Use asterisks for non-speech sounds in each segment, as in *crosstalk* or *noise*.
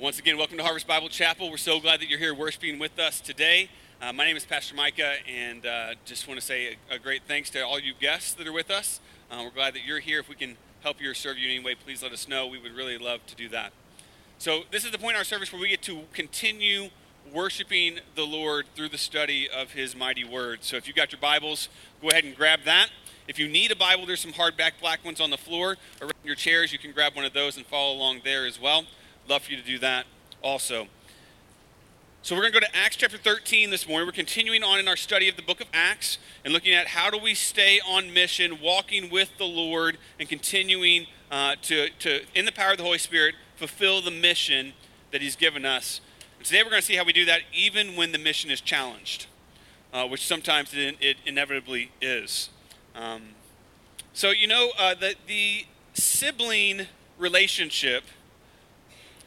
Once again, welcome to Harvest Bible Chapel. We're so glad that you're here worshiping with us today. Uh, my name is Pastor Micah, and uh, just want to say a, a, great thanks to all you guests that are with us. Uh, we're glad that you're here. If we can help you or serve you in any way, please let us know. We would really love to do that. So, this is the point in our service where we get to continue worshiping the Lord through the study of His mighty word. So, if you've got your Bibles, go ahead and grab that. If you need a Bible, there's some hardback black ones on the floor around your chairs. You can grab one of those and follow along there as well love for you to do that also. So we're going to go to Acts chapter 13 this morning. We're continuing on in our study of the book of Acts and looking at how do we stay on mission, walking with the Lord, and continuing uh, to, to, in the power of the Holy Spirit, fulfill the mission that He's given us. And today we're going to see how we do that even when the mission is challenged, uh, which sometimes it, it, inevitably is. Um, so, you know, uh, the, the sibling relationship –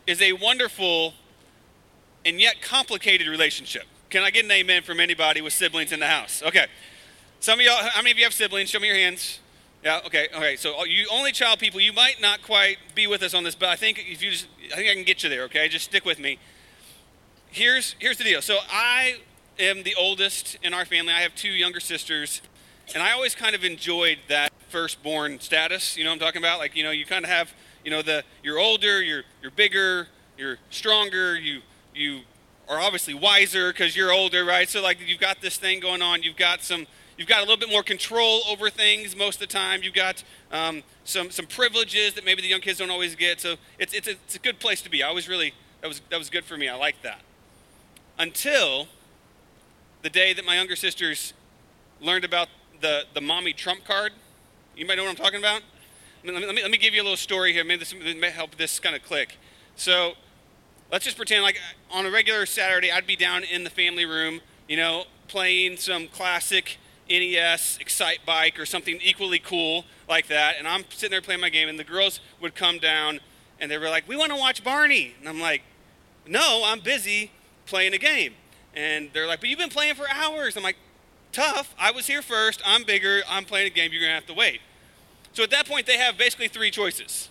is a wonderful and yet complicated relationship. Can I get an amen from anybody with siblings in the house? Okay. Some of y'all, how many of you have siblings? Show me your hands. Yeah, okay, okay. So uh, you only child people, you might not quite be with us on this, but I think if you just, I think I can get you there, okay? Just stick with me. Here's, here's the deal. So I am the oldest in our family. I have two younger sisters, and I always kind of enjoyed that firstborn status. You know what I'm talking about? Like, you know, you kind of have you know the you're older you're you're bigger you're stronger you you are obviously wiser because you're older right? So like you've got this thing going on. You've got some you've got a little bit more control over things most of the time. You've got um, some some privileges that maybe the young kids don't always get. So it's it's a, it's a good place to be. I was really that was that was good for me. I like that. Until the day that my younger sisters learned about the the mommy trump card. You might know what i'm talking about let me, let me, give you a little story here. Maybe this may help this kind of click. So let's just pretend like uh, on a regular Saturday, I'd be down in the family room, you know, playing some classic NES Excitebike or something equally cool like that. And I'm sitting there playing my game, and the girls would come down and they were like, We want to watch Barney. And I'm like, No, I'm busy playing a game. And they're like, But you've been playing for hours. I'm like, Tough. I was here first. I'm bigger. I'm playing a game. You're going to have to wait. So at that point, they have basically three choices.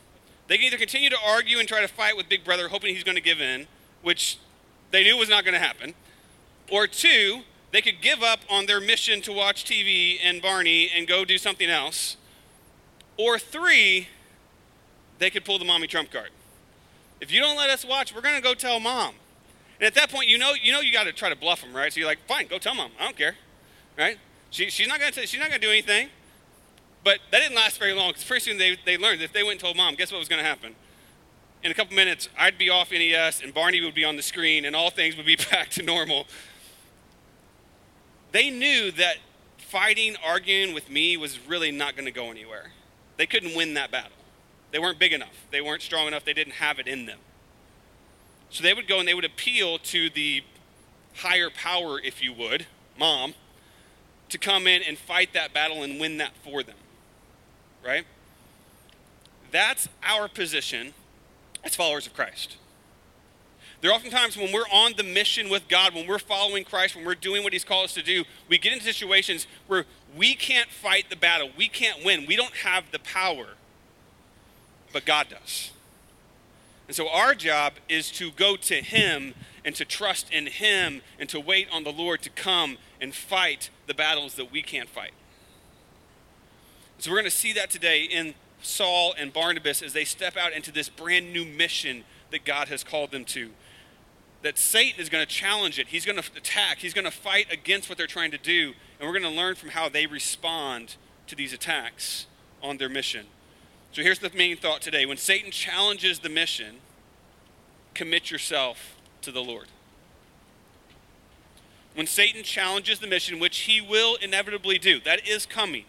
They can either continue to argue and try to fight with Big Brother, hoping he's going to give in, which they knew was not going to happen. Or two, they could give up on their mission to watch TV and Barney and go do something else. Or three, they could pull the mommy trump card. If you don't let us watch, we're going to go tell mom. And at that point, you know you know you got to try to bluff them, right? So you're like, fine, go tell mom. I don't care, right? She, she's not going to she's not going to do anything. But that didn't last very long because pretty soon they, they learned if they went and told mom, guess what was going to happen? In a couple minutes, I'd be off NES and Barney would be on the screen and all things would be *laughs* back to normal. They knew that fighting, arguing with me was really not going to go anywhere. They couldn't win that battle. They weren't big enough, they weren't strong enough, they didn't have it in them. So they would go and they would appeal to the higher power, if you would, mom, to come in and fight that battle and win that for them right? That's our position as followers of Christ. There are oftentimes when we're on the mission with God, when we're following Christ, when we're doing what He's called us to do, we get into situations where we can't fight the battle. We can't win. We don't have the power, but God does. And so our job is to go to Him and to trust in Him and to wait on the Lord to come and fight the battles that we can't fight. So we're going to see that today in Saul and Barnabas as they step out into this brand new mission that God has called them to. That Satan is going to challenge it. He's going to attack. He's going to fight against what they're trying to do. And we're going to learn from how they respond to these attacks on their mission. So here's the main thought today. When Satan challenges the mission, commit yourself to the Lord. When Satan challenges the mission, which he will inevitably do, that is coming.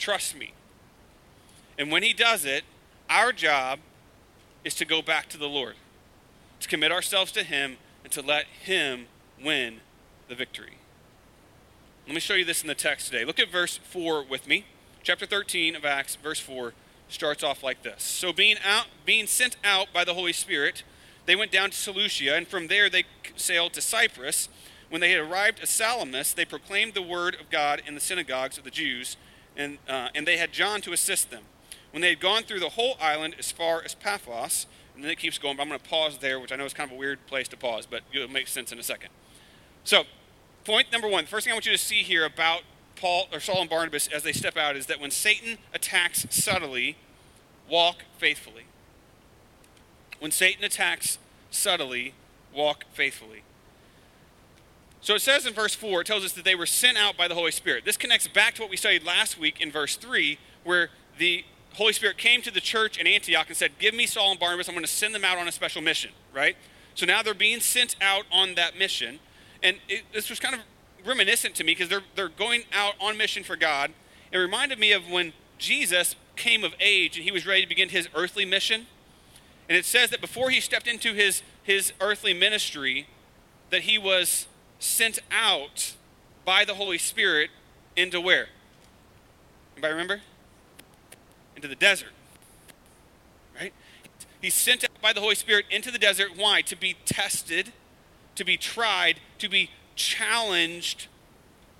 Trust me. And when he does it, our job is to go back to the Lord, to commit ourselves to him, and to let him win the victory. Let me show you this in the text today. Look at verse 4 with me. Chapter 13 of Acts, verse 4 starts off like this. So being out being sent out by the Holy Spirit, they went down to Seleucia, and from there they sailed to Cyprus. When they had arrived at Salamis, they proclaimed the word of God in the synagogues of the Jews and, uh, and they had John to assist them. When they had gone through the whole island as far as Paphos, And then it keeps going, but I'm going to pause there, which I know is kind of a weird place to pause, but it'll make sense in a second. So, point number one, the first thing I want you to see here about Paul or Saul and Barnabas as they step out is that when Satan attacks subtly, walk faithfully. When Satan attacks subtly, walk faithfully. So it says in verse 4, it tells us that they were sent out by the Holy Spirit. This connects back to what we studied last week in verse 3, where the Holy Spirit came to the church in Antioch and said, Give me Saul and Barnabas. I'm going to send them out on a special mission, right? So now they're being sent out on that mission. And it, this was kind of reminiscent to me because they're, they're going out on mission for God. It reminded me of when Jesus came of age and he was ready to begin his earthly mission. And it says that before he stepped into his, his earthly ministry, that he was sent out by the Holy Spirit into where? Anybody remember? Into the desert. Right? He's sent out by the Holy Spirit into the desert. Why? To be tested, to be tried, to be challenged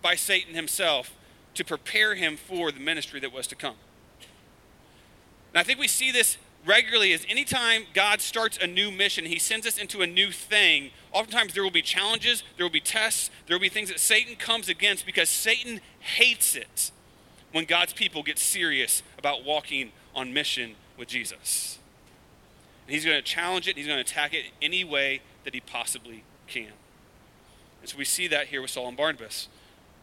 by Satan himself to prepare him for the ministry that was to come. And I think we see this regularly is anytime God starts a new mission, he sends us into a new thing. Oftentimes there will be challenges, there will be tests, there will be things that Satan comes against because Satan hates it when God's people get serious about walking on mission with Jesus. And he's going to challenge it, he's going to attack it any way that he possibly can. And so we see that here with Saul and Barnabas.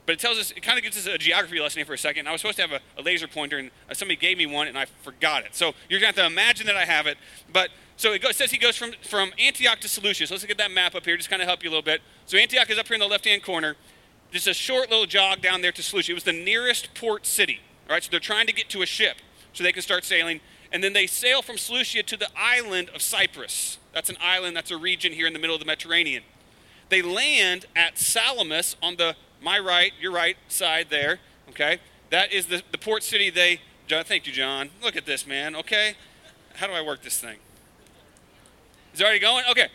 But it tells us, it kind of gives us a geography lesson here for a second. I was supposed to have a, a laser pointer, and uh, somebody gave me one, and I forgot it. So you're going to have to imagine that I have it. But so it, says he goes from, from Antioch to Seleucia. So let's look at that map up here, just kind of help you a little bit. So Antioch is up here in the left hand corner. Just a short little jog down there to Seleucia. It was the nearest port city. All right, so they're trying to get to a ship so they can start sailing. And then they sail from Seleucia to the island of Cyprus. That's an island, that's a region here in the middle of the Mediterranean. They land at Salamis on the my right, your right side there, okay? That is the, the port city they, John, thank you, John. Look at this, man, okay? How do I work this thing? Is it already going? Okay.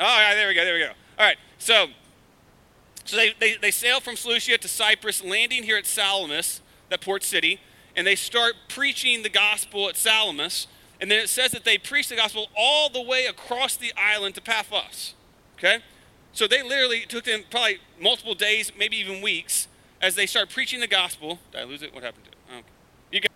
Oh, yeah, there we go, there we go. All right, so, so they, they, they sail from Seleucia to Cyprus, landing here at Salamis, that port city, and they start preaching the gospel at Salamis. And then it says that they preach the gospel all the way across the island to Paphos. Okay? So they literally took them probably multiple days, maybe even weeks, as they start preaching the gospel. Did I lose it? What happened to it? Oh, okay. You got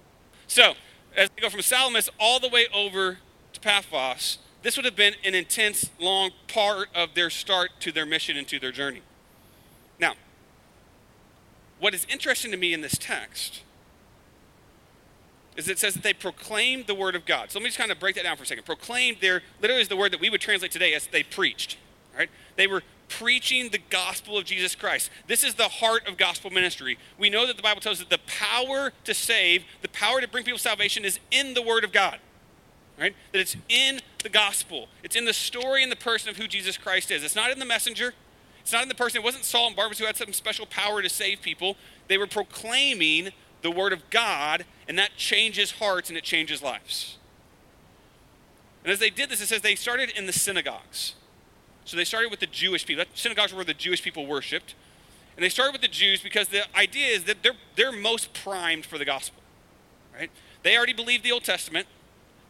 So as they go from Salamis all the way over to Paphos, this would have been an intense, long part of their start to their mission and to their journey. Now, what is interesting to me in this text is it says that they proclaimed the word of God. So let me just kind of break that down for a second. Proclaimed there literally is the word that we would translate today as they preached. Right? They were preaching the gospel of Jesus Christ. This is the heart of gospel ministry. We know that the Bible tells us that the power to save, the power to bring people salvation is in the word of God. Right? That it's in the gospel. It's in the story and the person of who Jesus Christ is. It's not in the messenger. It's not in the person. It wasn't Saul and Barnabas who had some special power to save people. They were proclaiming the word of God, and that changes hearts and it changes lives. And as they did this, it says they started in the synagogues. So they started with the Jewish people. Synagogues were where the Jewish people worshipped. And they started with the Jews because the idea is that they're, they're most primed for the gospel. Right? They already believe the Old Testament.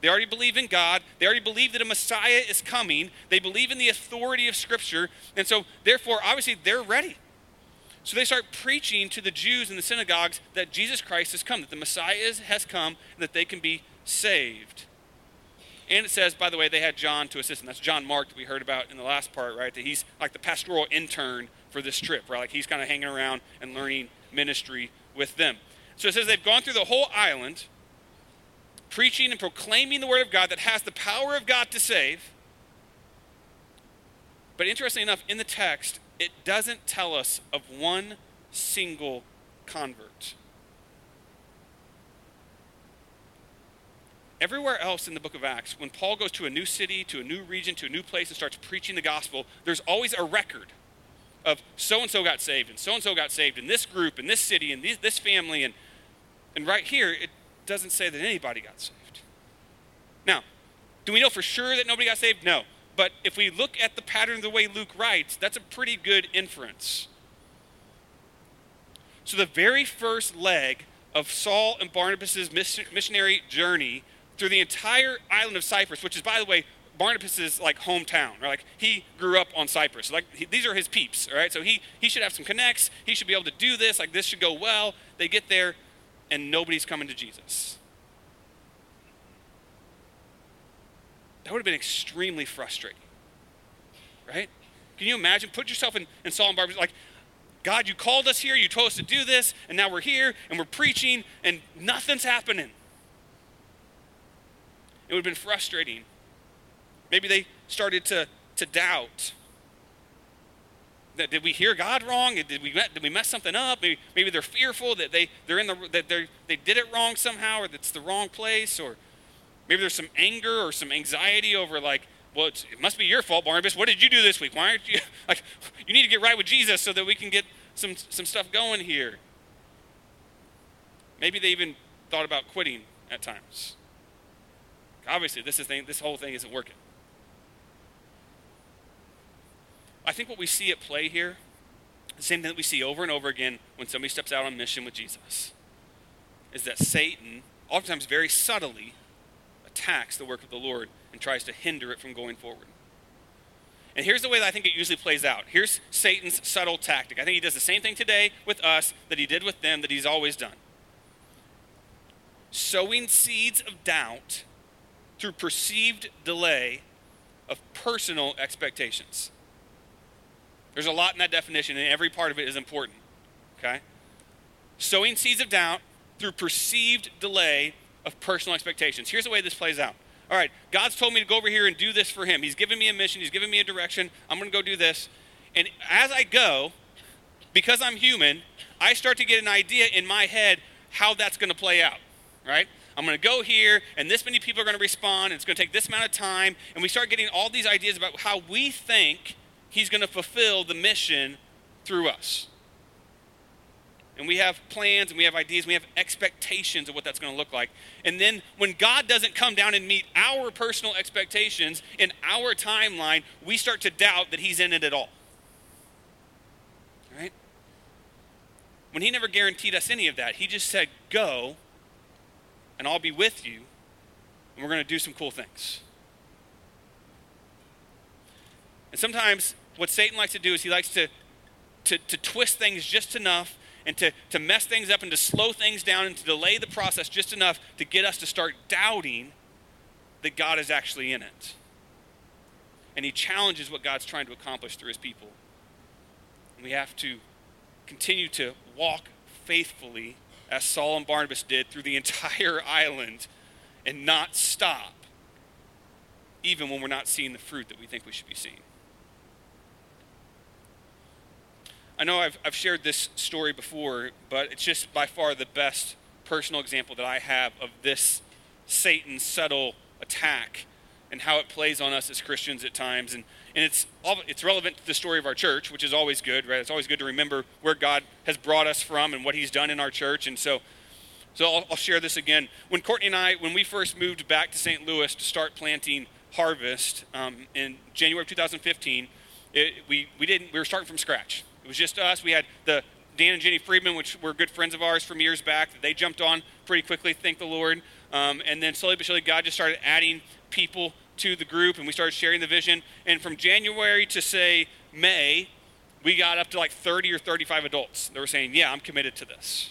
They already believe in God. They already believe that a Messiah is coming. They believe in the authority of Scripture. And so, therefore, obviously, they're ready. So they start preaching to the Jews in the synagogues that Jesus Christ has come, that the Messiah has come, and that they can be saved. And it says, by the way, they had John to assist them. That's John Mark that we heard about in the last part, right? That he's like the pastoral intern for this trip, right? Like he's kind of hanging around and learning ministry with them. So it says they've gone through the whole island, preaching and proclaiming the word of God that has the power of God to save. But interestingly enough, in the text, it doesn't tell us of one single convert. Everywhere else in the book of Acts, when Paul goes to a new city, to a new region, to a new place, and starts preaching the gospel, there's always a record of so and so got saved, and so and so got saved in this group, in this city, in this family. And, and right here, it doesn't say that anybody got saved. Now, do we know for sure that nobody got saved? No. But if we look at the pattern of the way Luke writes, that's a pretty good inference. So, the very first leg of Saul and Barnabas' missionary journey through the entire island of Cyprus, which is, by the way, Barnabas's like hometown, right? Like he grew up on Cyprus. Like he, these are his peeps, all right? So he he should have some connects. He should be able to do this. Like this should go well. They get there, and nobody's coming to Jesus. That would have been extremely frustrating, right? Can you imagine? Put yourself in, in Saul and Barnabas. Like, God, you called us here. You told us to do this, and now we're here and we're preaching, and nothing's happening. It would have been frustrating. Maybe they started to, to doubt. That, did we hear God wrong? Did we, did we mess something up? Maybe, maybe they're fearful that they, they're in the, that they they did it wrong somehow or that's the wrong place. Or maybe there's some anger or some anxiety over like, well, it must be your fault, Barnabas. What did you do this week? Why aren't you, *laughs* like, you need to get right with Jesus so that we can get some, some stuff going here. Maybe they even thought about quitting at times. Obviously, this, is thing, this whole thing isn't working. I think what we see at play here, the same thing that we see over and over again when somebody steps out on mission with Jesus, is that Satan, oftentimes very subtly, attacks the work of the Lord and tries to hinder it from going forward. And here's the way that I think it usually plays out. Here's Satan's subtle tactic. I think he does the same thing today with us that he did with them that he's always done. Sowing seeds of doubt through perceived delay of personal expectations. There's a lot in that definition, and every part of it is important. Okay? Sowing seeds of doubt through perceived delay of personal expectations. Here's the way this plays out. All right, God's told me to go over here and do this for Him. He's given me a mission, He's given me a direction. I'm going to go do this. And as I go, because I'm human, I start to get an idea in my head how that's going to play out, right? I'm going to go here, and this many people are going to respond, and it's going to take this amount of time. And we start getting all these ideas about how we think He's going to fulfill the mission through us. And we have plans and we have ideas, and we have expectations of what that's going to look like. And then when God doesn't come down and meet our personal expectations in our timeline, we start to doubt that He's in it at all. Right? When He never guaranteed us any of that, He just said, Go, and I'll be with you, and we're going to do some cool things. And sometimes what Satan likes to do is he likes to, to, to twist things just enough and to, to mess things up and to slow things down and to delay the process just enough to get us to start doubting that God is actually in it. And he challenges what God's trying to accomplish through his people. And we have to continue to walk faithfully as Saul and Barnabas did through the *laughs* entire island and not stop, even when we're not seeing the fruit that we think we should be seeing. I know I've, I've shared this story before, but it's just by far the best personal example that I have of this Satan's subtle attack and how it plays on us as Christians at times. And, and it's, it's relevant to the story of our church, which is always good, right? It's always good to remember where God has brought us from and what he's done in our church. And so, so I'll, I'll share this again. When Courtney and I, when we first moved back to St. Louis to start planting Harvest um, in January of 2015, it, we, we, didn't, we were starting from scratch. It was just us. We had the Dan and Jenny Friedman, which were good friends of ours from years back. They jumped on pretty quickly, thank the Lord. Um, and then slowly but surely, God just started adding people to the group, and we started sharing the vision. And from January to say May, we got up to like 30 or 35 adults that were saying, "Yeah, I'm committed to this."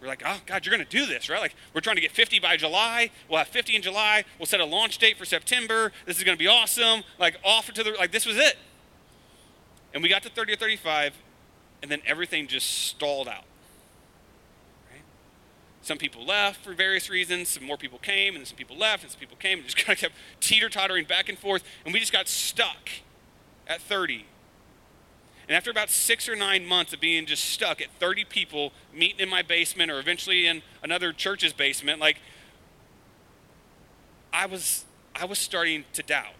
We're like, "Oh God, you're going to do this, right?" Like we're trying to get 50 by July. We'll have 50 in July. We'll set a launch date for September. This is going to be awesome. Like offer to the like this was it. And we got to 30 or 35, and then everything just stalled out. Some people left for various reasons. Some more people came, and then some people left, and some people came, and just *laughs* kind of kept teeter tottering back and forth. And we just got stuck at 30. And after about six or nine months of being just stuck at 30 people meeting in my basement or eventually in another church's basement, like I was I was starting to doubt.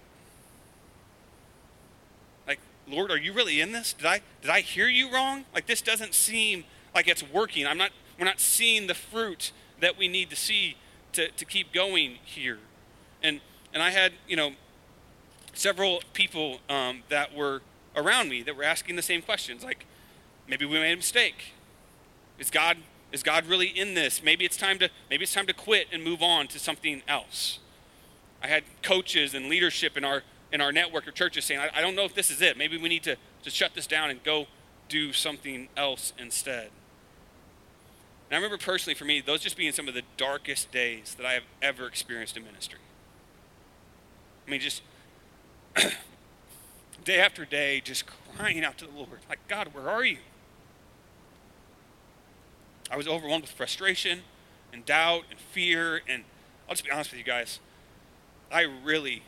Like, Lord, are you really in this? Did I did I hear you wrong? Like this doesn't seem like it's working. I'm not we're not seeing the fruit that we need to see to, to keep going here. And, and I had, you know, several people um, that were around me that were asking the same questions. Like, maybe we made a mistake. Is God, is God really in this? Maybe it's time to, maybe it's time to quit and move on to something else. I had coaches and leadership in our in our network of churches saying, I, I don't know if this is it. Maybe we need to, to shut this down and go do something else instead. And I remember personally for me, those just being some of the darkest days that I have ever experienced in ministry. I mean, just *clears throat* day after day, just crying out to the Lord, like, God, where are you? I was overwhelmed with frustration and doubt and fear. And I'll just be honest with you guys. I really,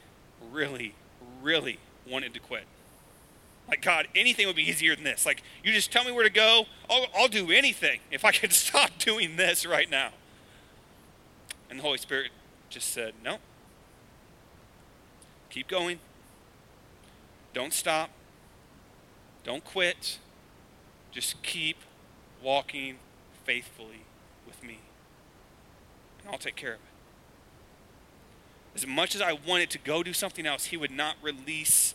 really, really wanted to quit. Like, God, anything would be easier than this. Like, you just tell me where to go. I'll, I'll do anything if I could *laughs* stop doing this right now. And the Holy Spirit just said, No. Keep going. Don't stop. Don't quit. Just keep walking faithfully with me. And I'll take care of it. As much as I wanted to go do something else, he would not release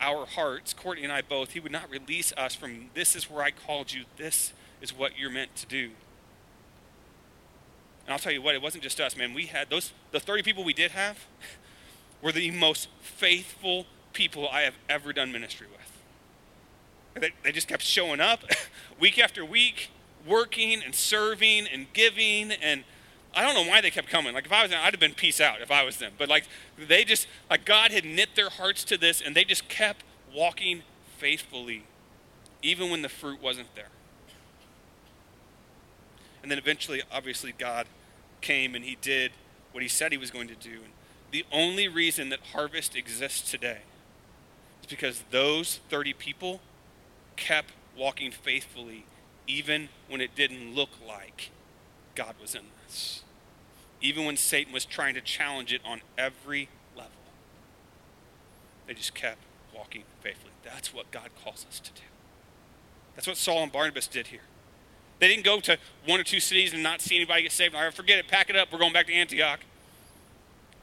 our hearts, Courtney and I both, he would not release us from this is where I called you, this is what you're meant to do. And I'll tell you what, it wasn't just us, man. We had those, the 30 people we did have were the most faithful people I have ever done ministry with. They, they just kept showing up *laughs* week after week, working and serving and giving and I don't know why they kept coming. Like if I was them, I'd have been peace out if I was them. But like they just like God had knit their hearts to this and they just kept walking faithfully even when the fruit wasn't there. And then eventually obviously God came and he did what he said he was going to do. And the only reason that harvest exists today is because those 30 people kept walking faithfully even when it didn't look like God was in this. Even when Satan was trying to challenge it on every level. They just kept walking faithfully. That's what God calls us to do. That's what Saul and Barnabas did here. They didn't go to one or two cities and not see anybody get saved. All right, forget it, pack it up, we're going back to Antioch.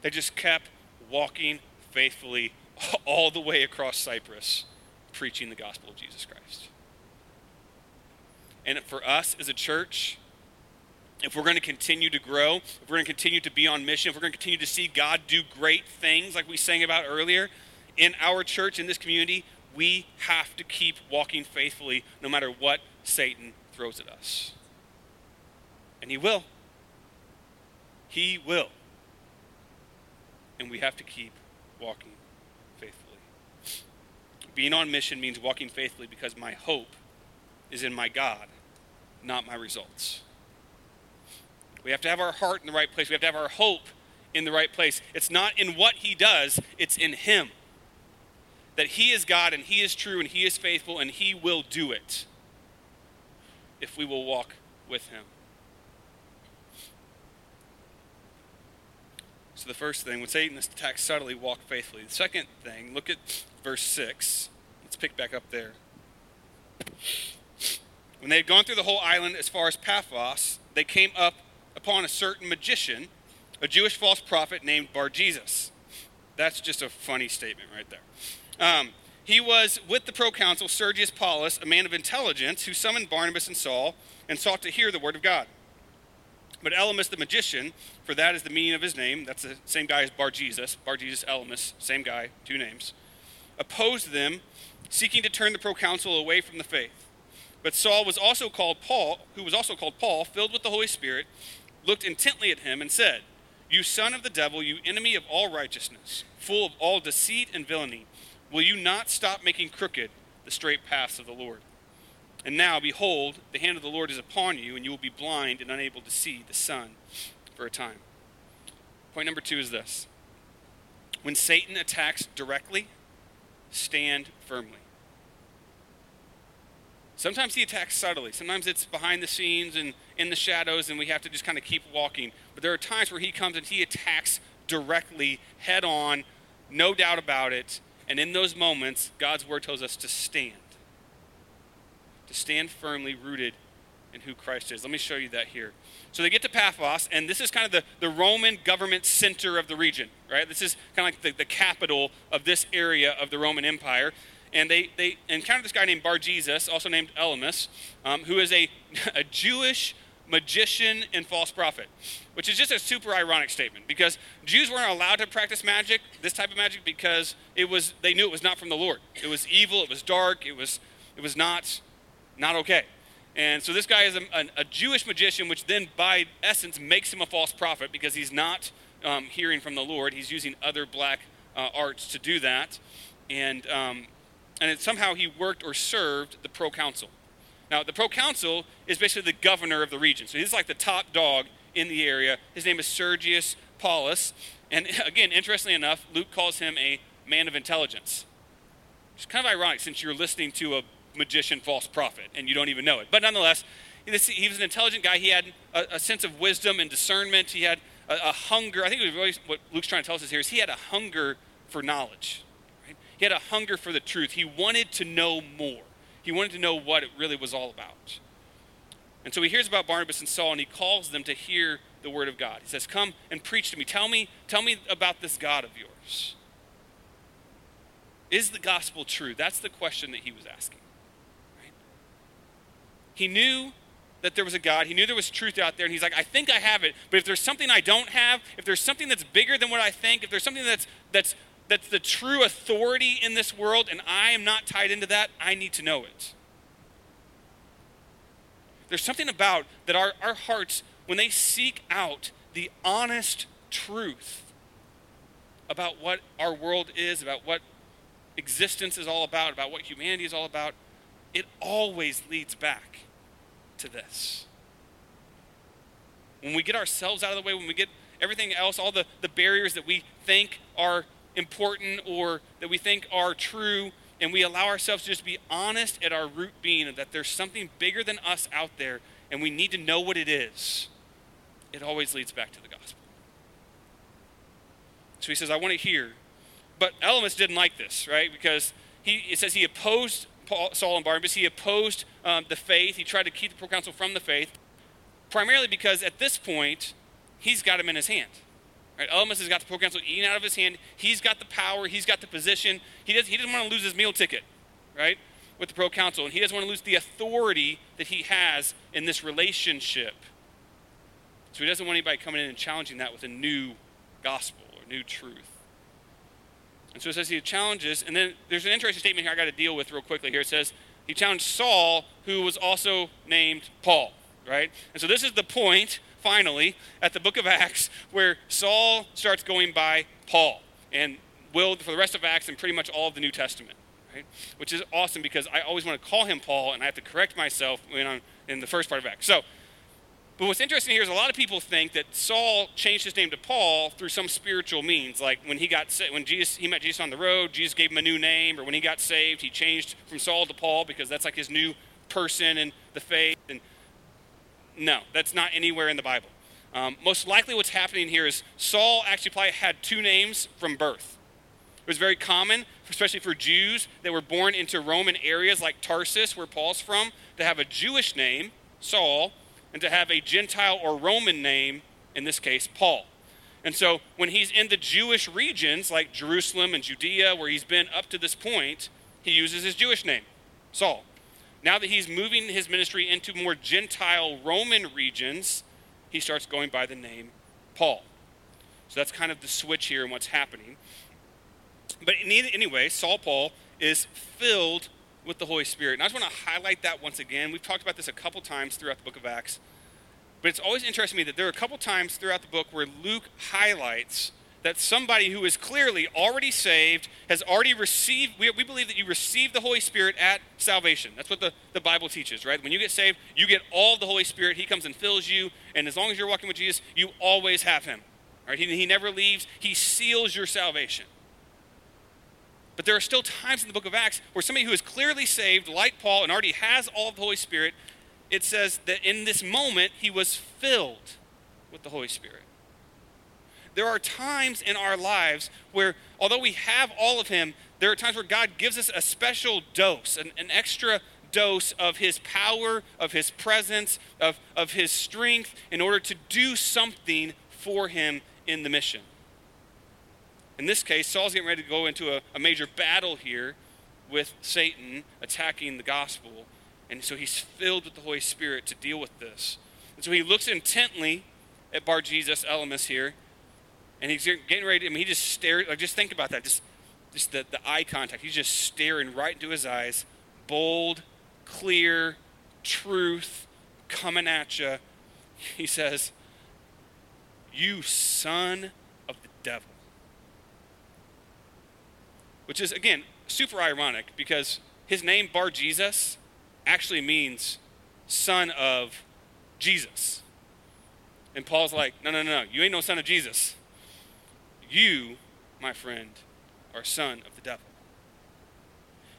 They just kept walking faithfully *laughs* all the way across Cyprus, preaching the gospel of Jesus Christ. And for us as a church, if we're going to continue to grow, if we're going to continue to be on mission, if we're going to continue to see God do great things like we sang about earlier in our church, in this community, we have to keep walking faithfully no matter what Satan throws at us. And he will. He will. And we have to keep walking faithfully. Being on mission means walking faithfully because my hope is in my God, not my results. We have to have our heart in the right place. We have to have our hope in the right place. It's not in what he does, it's in him. That he is God and he is true and he is faithful and he will do it if we will walk with him. So, the first thing, when Satan is attacks subtly, walk faithfully. The second thing, look at verse 6. Let's pick back up there. When they had gone through the whole island as far as Paphos, they came up upon a certain magician, a Jewish false prophet named Bar Jesus. That's just a funny statement right there. Um, he was with the proconsul Sergius Paulus, a man of intelligence, who summoned Barnabas and Saul and sought to hear the word of God. But Elymas the magician, for that is the meaning of his name, that's the same guy as Bar Jesus, Bar Jesus Elymas, same guy, two names, opposed them, seeking to turn the proconsul away from the faith. But Saul was also called Paul, who was also called Paul, filled with the Holy Spirit, looked intently at him and said, You son of the devil, you enemy of all righteousness, full of all deceit and villainy, will you not stop making crooked the straight paths of the Lord? And now, behold, the hand of the Lord is upon you, and you will be blind and unable to see the sun for a time. Point number two is this when Satan attacks directly, stand firmly. Sometimes he attacks subtly. Sometimes it's behind the scenes and in the shadows, and we have to just kind of keep walking. But there are times where he comes and he attacks directly, head on, no doubt about it. And in those moments, God's word tells us to stand. To stand firmly rooted in who Christ is. Let me show you that here. So they get to Paphos, and this is kind of the, the Roman government center of the region, right? This is kind of like the, the capital of this area of the Roman Empire and they, they encountered this guy named Bar Jesus, also named Elymas, um, who is a, *laughs* a Jewish magician and false prophet, which is just a super ironic statement because Jews weren't allowed to practice magic, this type of magic, because it was they knew it was not from the Lord. It was evil, it was dark, it was it was not not okay. And so this guy is a, a, a Jewish magician, which then by essence makes him a false prophet because he's not um, hearing from the Lord. He's using other black uh, arts to do that, and um, and somehow he worked or served the proconsul. Now, the proconsul is basically the governor of the region. So he's like the top dog in the area. His name is Sergius Paulus. And *laughs* again, interestingly enough, Luke calls him a man of intelligence. It's kind of ironic since you're listening to a magician, false prophet, and you don't even know it. But nonetheless, he was an intelligent guy. He had a, a sense of wisdom and discernment. He had a, a, hunger. I think what Luke's trying to tell us here is he had a hunger for knowledge. He had a hunger for the truth. He wanted to know more. He wanted to know what it really was all about. And so he hears about Barnabas and Saul and he calls them to hear the word of God. He says, "Come and preach to me. Tell me, tell me about this God of yours." Is the gospel true? That's the question that he was asking. Right? He knew that there was a God. He knew there was truth out there, and he's like, I think I have it, but if there's something I don't have, if there's something that's bigger than what I think, if there's something that's that's that's the true authority in this world and I am not tied into that, I need to know it. There's something about that our, our hearts, when they seek out the honest truth about what our world is, about what existence is all about, about what humanity is all about, it always leads back to this. When we get ourselves out of the way, when we get everything else, all the, the barriers that we think are important or that we think are true, and we allow ourselves to just be honest at our root being that there's something bigger than us out there and we need to know what it is, it always leads back to the gospel. So he says, I want to hear. But Elymas didn't like this, right? Because he, it says he opposed Paul, Saul and Barnabas. He opposed um, the faith. He tried to keep the proconsul from the faith, primarily because at this point, he's got him in his hand. Right? Has got the proconsul eating out of his hand. He's got the power. He's got the position. He, does, he doesn't want to lose his meal ticket, right, with the proconsul. And he doesn't want to lose the authority that he has in this relationship. So he doesn't want anybody coming in and challenging that with a new gospel or new truth. And so it says he challenges, and then there's an interesting statement here I got to deal with real quickly here. It says he challenged Saul, who was also named Paul, right? And so this is the point finally, at the book of Acts, where Saul starts going by Paul and will for the rest of Acts and pretty much all of the New Testament, right? Which is awesome because I always want to call him Paul and I have to correct myself when I'm in the first part of Acts. So, but what's interesting here is a lot of people think that Saul changed his name to Paul through some spiritual means, like when he got when Jesus he met Jesus on the road, Jesus gave him a new name, or when he got saved, he changed from Saul to Paul because that's like his new person in the faith. And no, that's not anywhere in the Bible. Um, most likely, what's happening here is Saul actually probably had two names from birth. It was very common, especially for Jews that were born into Roman areas like Tarsus, where Paul's from, to have a Jewish name, Saul, and to have a Gentile or Roman name, in this case, Paul. And so when he's in the Jewish regions like Jerusalem and Judea, where he's been up to this point, he uses his Jewish name, Saul. Now that he's moving his ministry into more Gentile Roman regions, he starts going by the name Paul. So that's kind of the switch here and what's happening. But anyway, Saul Paul is filled with the Holy Spirit. And I just want to highlight that once again. We've talked about this a couple times throughout the book of Acts. But it's always interesting to me that there are a couple times throughout the book where Luke highlights that somebody who is clearly already saved has already received, we, we believe that you receive the Holy Spirit at salvation. That's what the, the Bible teaches, right? When you get saved, you get all the Holy Spirit. He comes and fills you, and as long as you're walking with Jesus, you always have Him. Right? He, he never leaves, He seals your salvation. But there are still times in the book of Acts where somebody who is clearly saved, like Paul, and already has all of the Holy Spirit, it says that in this moment he was filled with the Holy Spirit there are times in our lives where, although we have all of Him, there are times where God gives us a special dose, an, an extra dose of His power, of His presence, of, of His strength in order to do something for Him in the mission. In this case, Saul's getting ready to go into a, a major battle here with Satan attacking the gospel. And so he's filled with the Holy Spirit to deal with this. And so he looks intently at Bar Jesus, Elymas here, and he's getting ready to, I mean, he just stares, like, just think about that. Just, just the, the eye contact. He's just staring right into his eyes. Bold, clear, truth coming at you. *laughs* He says, You son of the devil. Which is, again, super ironic because his name, Bar Jesus, actually means son of Jesus. And Paul's like, No, No, no, no, you ain't no son of Jesus. You, my friend, are son of the devil.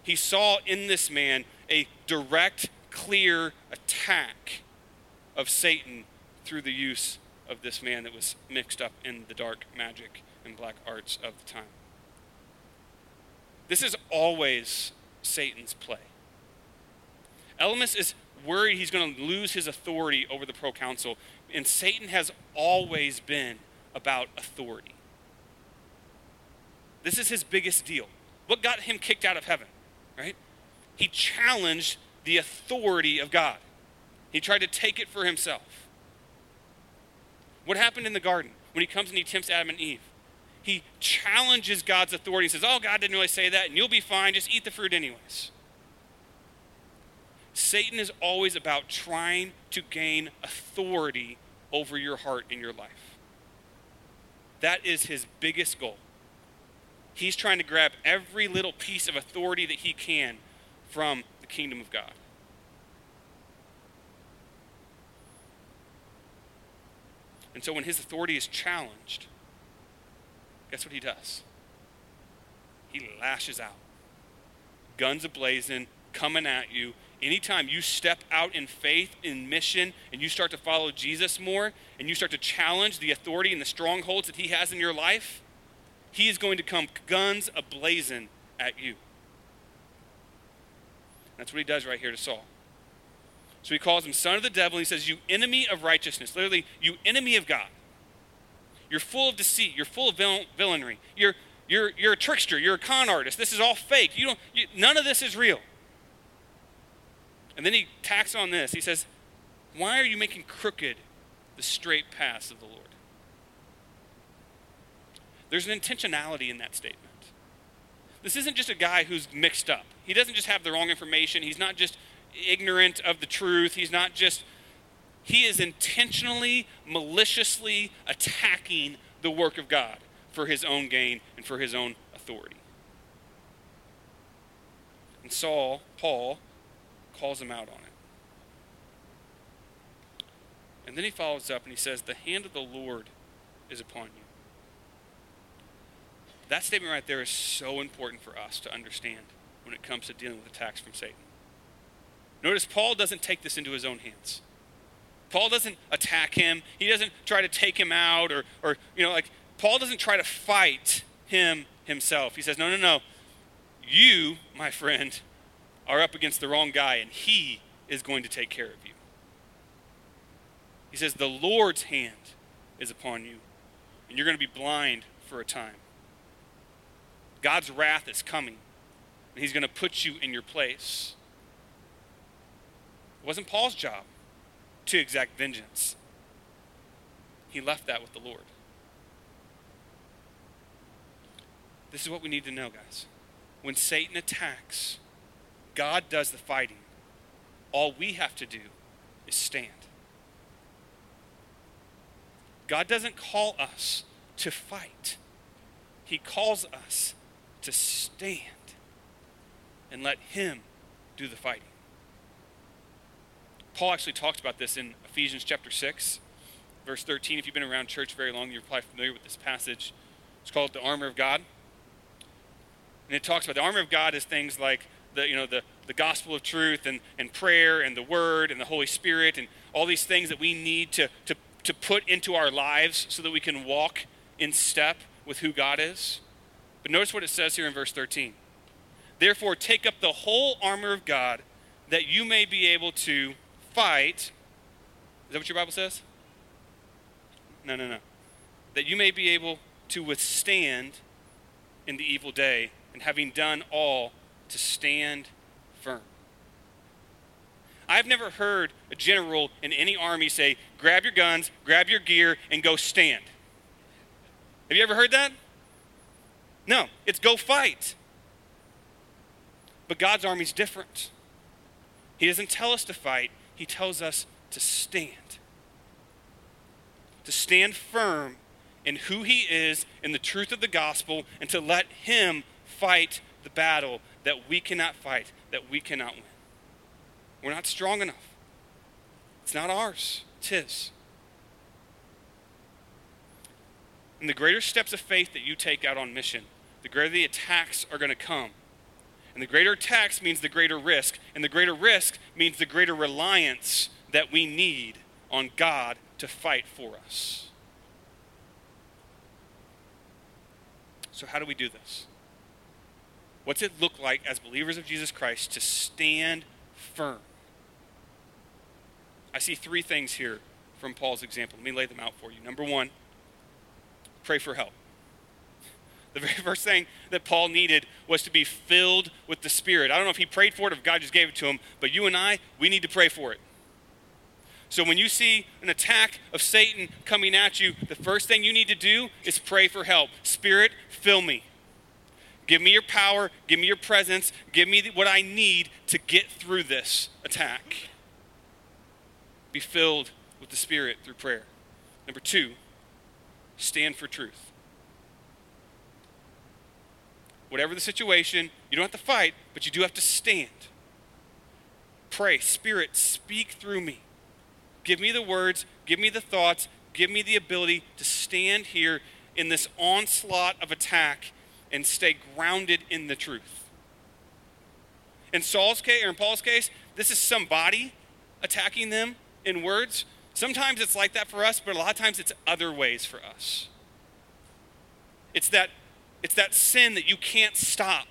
He saw in this man a direct, clear attack of Satan through the use of this man that was mixed up in the dark magic and black arts of the time. This is always Satan's play. Elymas is worried he's going to lose his authority over the proconsul, and Satan has always been about authority. This is his biggest deal. What got him kicked out of heaven, right? He challenged the authority of God. He tried to take it for himself. What happened in the garden when he comes and he tempts Adam and Eve? He challenges God's authority and says, Oh, God didn't really say that, and you'll be fine. Just eat the fruit, anyways. Satan is always about trying to gain authority over your heart and your life. That is his biggest goal. He's trying to grab every little piece of authority that he can from the kingdom of God. And so when his authority is challenged, guess what he does? He lashes out. Guns ablazing, coming at you. Anytime you step out in faith, in mission, and you start to follow Jesus more, and you start to challenge the authority and the strongholds that he has in your life, he is going to come guns ablazing at you. That's what he does right here to Saul. So he calls him son of the devil. And he says, You enemy of righteousness. Literally, you enemy of God. You're full of deceit. You're full of villainy. You're, you're, you're a trickster. You're a con artist. This is all fake. You don't, you, none of this is real. And then he tacks on this. He says, Why are you making crooked the straight paths of the Lord? There's an intentionality in that statement. This isn't just a guy who's mixed up. He doesn't just have the wrong information. He's not just ignorant of the truth. He's not just, he is intentionally, maliciously attacking the work of God for his own gain and for his own authority. And Saul, Paul, calls him out on it. And then he follows up and he says, The hand of the Lord is upon you. That statement right there is so important for us to understand when it comes to dealing with attacks from Satan. Notice Paul doesn't take this into his own hands. Paul doesn't attack him. He doesn't try to take him out or, or you know, like, Paul doesn't try to fight him himself. He says, No, no, no. You, my friend, are up against the wrong guy, and he is going to take care of you. He says, The Lord's hand is upon you, and you're going to be blind for a time. God's wrath is coming, and He's going to put you in your place. It wasn't Paul's job to exact vengeance, he left that with the Lord. This is what we need to know, guys. When Satan attacks, God does the fighting. All we have to do is stand. God doesn't call us to fight, He calls us to stand and let Him do the fighting. Paul actually talks about this in Ephesians chapter 6, verse 13. If you've been around church very long, you're probably familiar with this passage. It's called the armor of God. And it talks about the armor of God is things like the, you know, the, the gospel of truth and, and prayer and the word and the Holy Spirit and all these things that we need to, to, to put into our lives so that we can walk in step with who God is. But notice what it says here in verse 13. Therefore, take up the whole armor of God that you may be able to fight. Is that what your Bible says? No, no, no. That you may be able to withstand in the evil day, and having done all, to stand firm. I've never heard a general in any army say, grab your guns, grab your gear, and go stand. Have you ever heard that? No, it's go fight. But God's army is different. He doesn't tell us to fight, He tells us to stand. To stand firm in who He is, in the truth of the gospel, and to let Him fight the battle that we cannot fight, that we cannot win. We're not strong enough. It's not ours, it's His. And the greater steps of faith that you take out on mission, the greater the attacks are going to come. And the greater attacks means the greater risk. And the greater risk means the greater reliance that we need on God to fight for us. So, how do we do this? What's it look like as believers of Jesus Christ to stand firm? I see three things here from Paul's example. Let me lay them out for you. Number one, pray for help. The very *laughs* first thing that Paul needed was to be filled with the Spirit. I don't know if he prayed for it, if God just gave it to him, but you and I, we need to pray for it. So when you see an attack of Satan coming at you, the first thing you need to do is pray for help. Spirit, fill me. Give me your power, give me your presence, give me what I need to get through this attack. Be filled with the Spirit through prayer. Number two, stand for truth. Whatever the situation, you don't have to fight, but you do have to stand. Pray, Spirit, speak through me. Give me the words, give me the thoughts, give me the ability to stand here in this onslaught of attack and stay grounded in the truth. In Saul's case, or in Paul's case, this is somebody attacking them in words. Sometimes it's like that for us, but a lot of times it's other ways for us. It's that it's that sin that you can't stop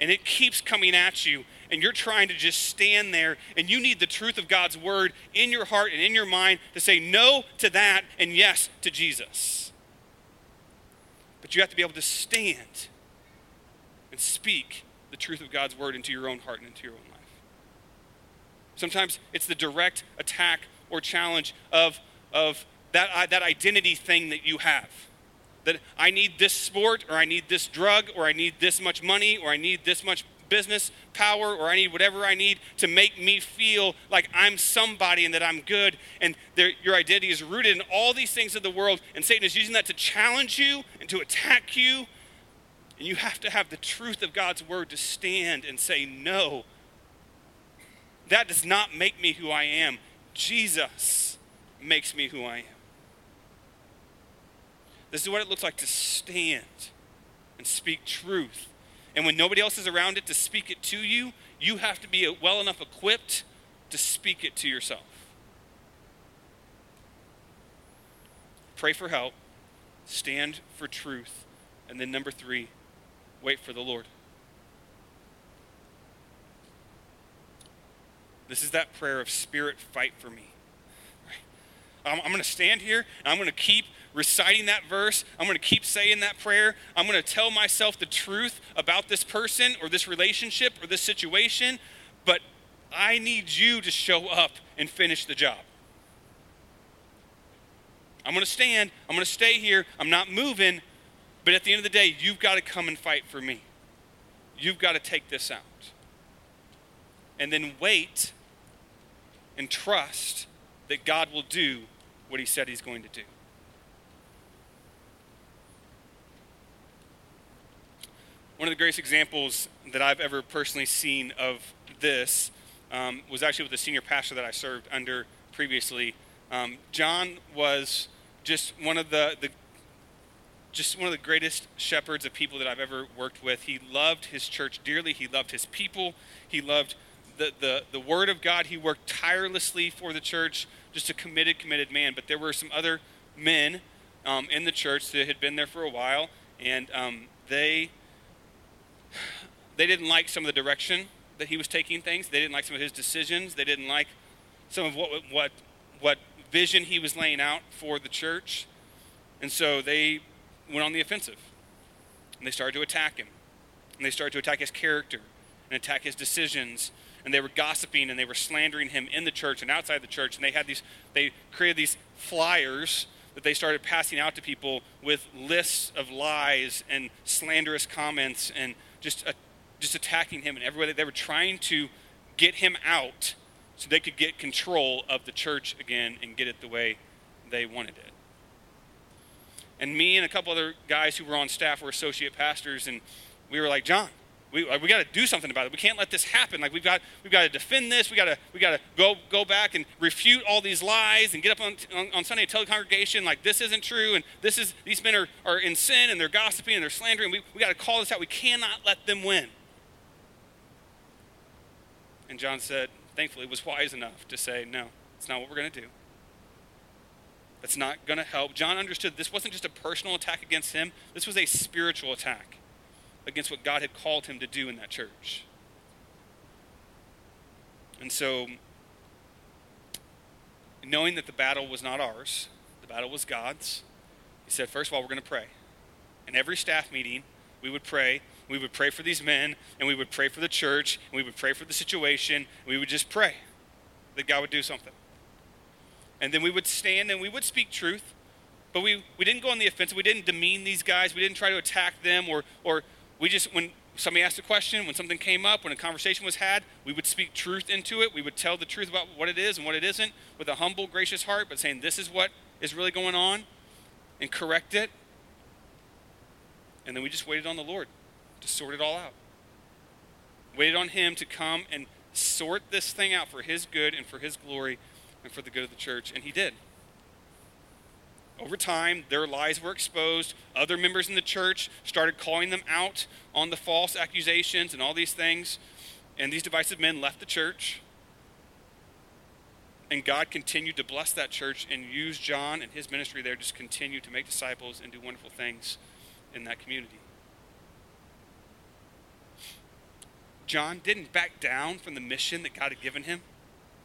and it keeps coming at you and you're trying to just stand there and you need the truth of God's word in your heart and in your mind to say no to that and yes to Jesus. But you have to be able to stand and speak the truth of God's word into your own heart and into your own life. Sometimes it's the direct attack or challenge of, of that, uh, that identity thing that you have that I need this sport, or I need this drug, or I need this much money, or I need this much business power, or I need whatever I need to make me feel like I'm somebody and that I'm good. And your identity is rooted in all these things of the world, and Satan is using that to challenge you and to attack you. And you have to have the truth of God's word to stand and say, No, that does not make me who I am. Jesus makes me who I am. This is what it looks like to stand and speak truth. And when nobody else is around it to speak it to you, you have to be well enough equipped to speak it to yourself. Pray for help, stand for truth, and then number three, wait for the Lord. This is that prayer of Spirit, fight for me. I'm, I'm going to stand here and I'm going to keep reciting that verse. I'm going to keep saying that prayer. I'm going to tell myself the truth about this person or this relationship or this situation. But I need you to show up and finish the job. I'm going to stand. I'm going to stay here. I'm not moving. But at the end of the day, you've got to come and fight for me. You've got to take this out. And then wait and trust that God will do what he said he's going to do. One of the greatest examples that I've ever personally seen of this um, was actually with the senior pastor that I served under previously. Um, John was just one of the, the just one of the greatest shepherds of people that I've ever worked with. He loved his church dearly. He loved his people. He loved the, the, the word of God. He worked tirelessly for the church, just a committed, committed man. But there were some other men um, in the church that had been there for a while, and um, they they didn't like some of the direction that he was taking things. They didn't like some of his decisions. They didn't like some of what what what vision he was laying out for the church. And so they went on the offensive. And they started to attack him. And they started to attack his character. and attack his decisions. And they were gossiping and they were slandering him in the church and outside the church. And they had these, they created these flyers that they started passing out to people with lists of lies and slanderous comments and just, uh, just attacking him and everybody. They were trying to get him out so they could get control of the church again and get it the way they wanted it. And me and a couple other guys who were on staff were associate pastors, and we were like, John, we, uh, we got to do something about it. We can't let this happen. Like we've got we've got to defend this. We got to we got to go go back and refute all these lies and get up on, on, on, Sunday and tell the congregation like this isn't true and this is these men are, are in sin and they're gossiping and they're slandering. We we got to call this out. We cannot let them win. And John said, thankfully, was wise enough to say, no, it's not what we're going to do. That's not going to help. John understood this wasn't just a personal attack against him, this was a spiritual attack against what God had called him to do in that church. And so, knowing that the battle was not ours, the battle was God's, he said, first of all, we're going to pray. In every staff meeting, we would pray. We would pray for these men, and we would pray for the church, and we would pray for the situation, we would just pray that God would do something. And then we would stand and we would speak truth, but we, we didn't go on the offensive. We didn't demean these guys. We didn't try to attack them, or, or we just, when somebody asked a question, when something came up, when a conversation was had, we would speak truth into it. We would tell the truth about what it is and what it isn't with a humble, gracious heart, but saying this is what is really going on and correct it. And then we just waited on the Lord to sort it all out. Waited on Him to come and sort this thing out for His good and for His glory and for the good of the church. And He did. Over time, their lies were exposed. Other members in the church started calling them out on the false accusations and all these things. And these divisive men left the church. And God continued to bless that church and use John and his ministry there to just continue to make disciples and do wonderful things in that community. John didn't back down from the mission that God had given him.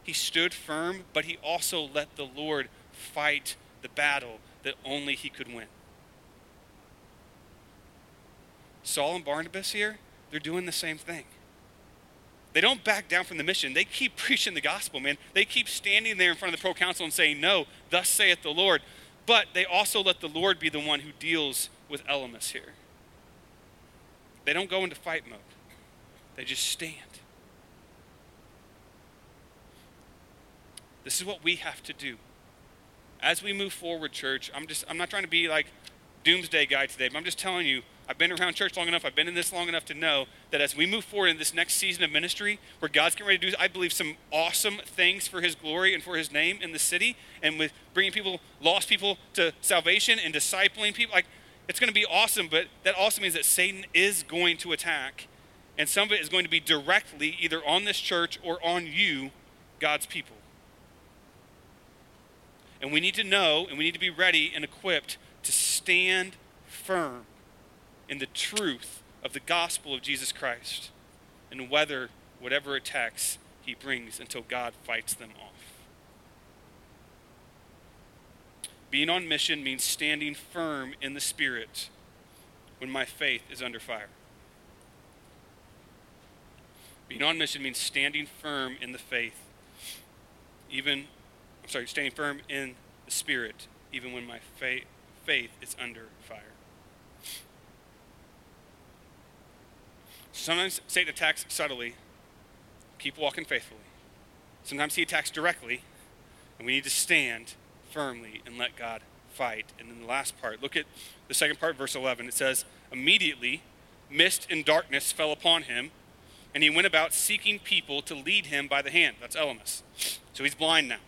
He stood firm, but he also let the Lord fight the battle that only he could win. Saul and Barnabas here, they're doing the same thing. They don't back down from the mission. They keep *laughs* preaching the gospel, man. They keep standing there in front of the proconsul and saying, No, thus saith the Lord. But they also let the Lord be the one who deals with Elymas here. They don't go into fight mode, they just stand. This is what we have to do. As we move forward, church, I'm just I'm not trying to be like doomsday guy today, but I'm just telling you, I've been around church long enough, I've been in this long enough to know that as we move forward in this next season of ministry, where God's getting ready to do, I believe, some awesome things for His glory and for His name in the city, and with bringing people, lost people to salvation and discipling people, like it's going to be awesome, but that also means that Satan is going to attack. And some of it is going to be directly either on this church or on you, God's people. And we need to know and we need to be ready and equipped to stand firm in the truth of the gospel of Jesus Christ and weather whatever attacks he brings until God fights them off. Being on mission means standing firm in the Spirit when my faith is under fire. Being on mission means standing firm in the faith, even, I'm sorry, standing firm in the Spirit, even when my faith, faith is under fire. Sometimes Satan attacks subtly. Keep walking faithfully. Sometimes he attacks directly, and we need to stand firmly and let God fight. And then the last part, look at the second part, verse 11. It says, Immediately, mist and darkness fell upon him, and he went about seeking people to lead him by the hand. That's Elymas. So he's blind now.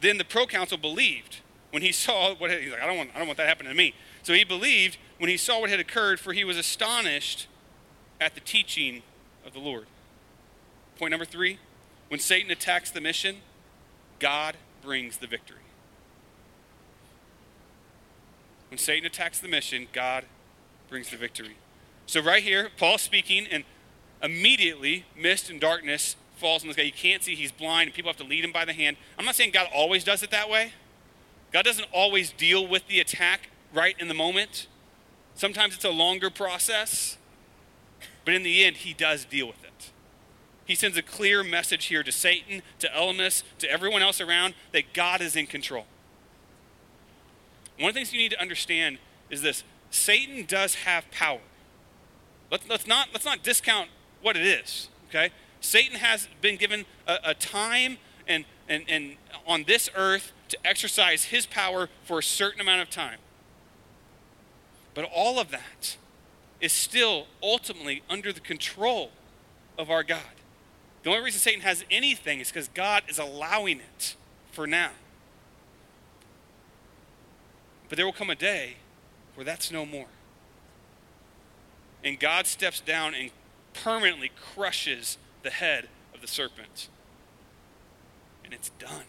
Then the proconsul believed when he saw what he's like, I don't want, I don't want that happening to me. So he believed when he saw what had occurred, for he was astonished at the teaching of the Lord. Point number three when Satan attacks the mission, God brings the victory. When Satan attacks the mission, God brings the victory. So, right here, Paul's speaking, and immediately mist and darkness falls on this guy. You can't see, he's blind, and people have to lead him by the hand. I'm not saying God always does it that way. God doesn't always deal with the attack right in the moment. Sometimes it's a longer process. But in the end, he does deal with it. He sends a clear message here to Satan, to Elymas, to everyone else around that God is in control. One of the things you need to understand is this Satan does have power. Let's, let's, not, let's not discount what it is, okay? Satan has been given a, a time and, and, and on this earth to exercise his power for a certain amount of time. But all of that is still ultimately under the control of our God. The only reason Satan has anything is because God is allowing it for now. But there will come a day where that's no more. And God steps down and permanently crushes the head of the serpent. And it's done.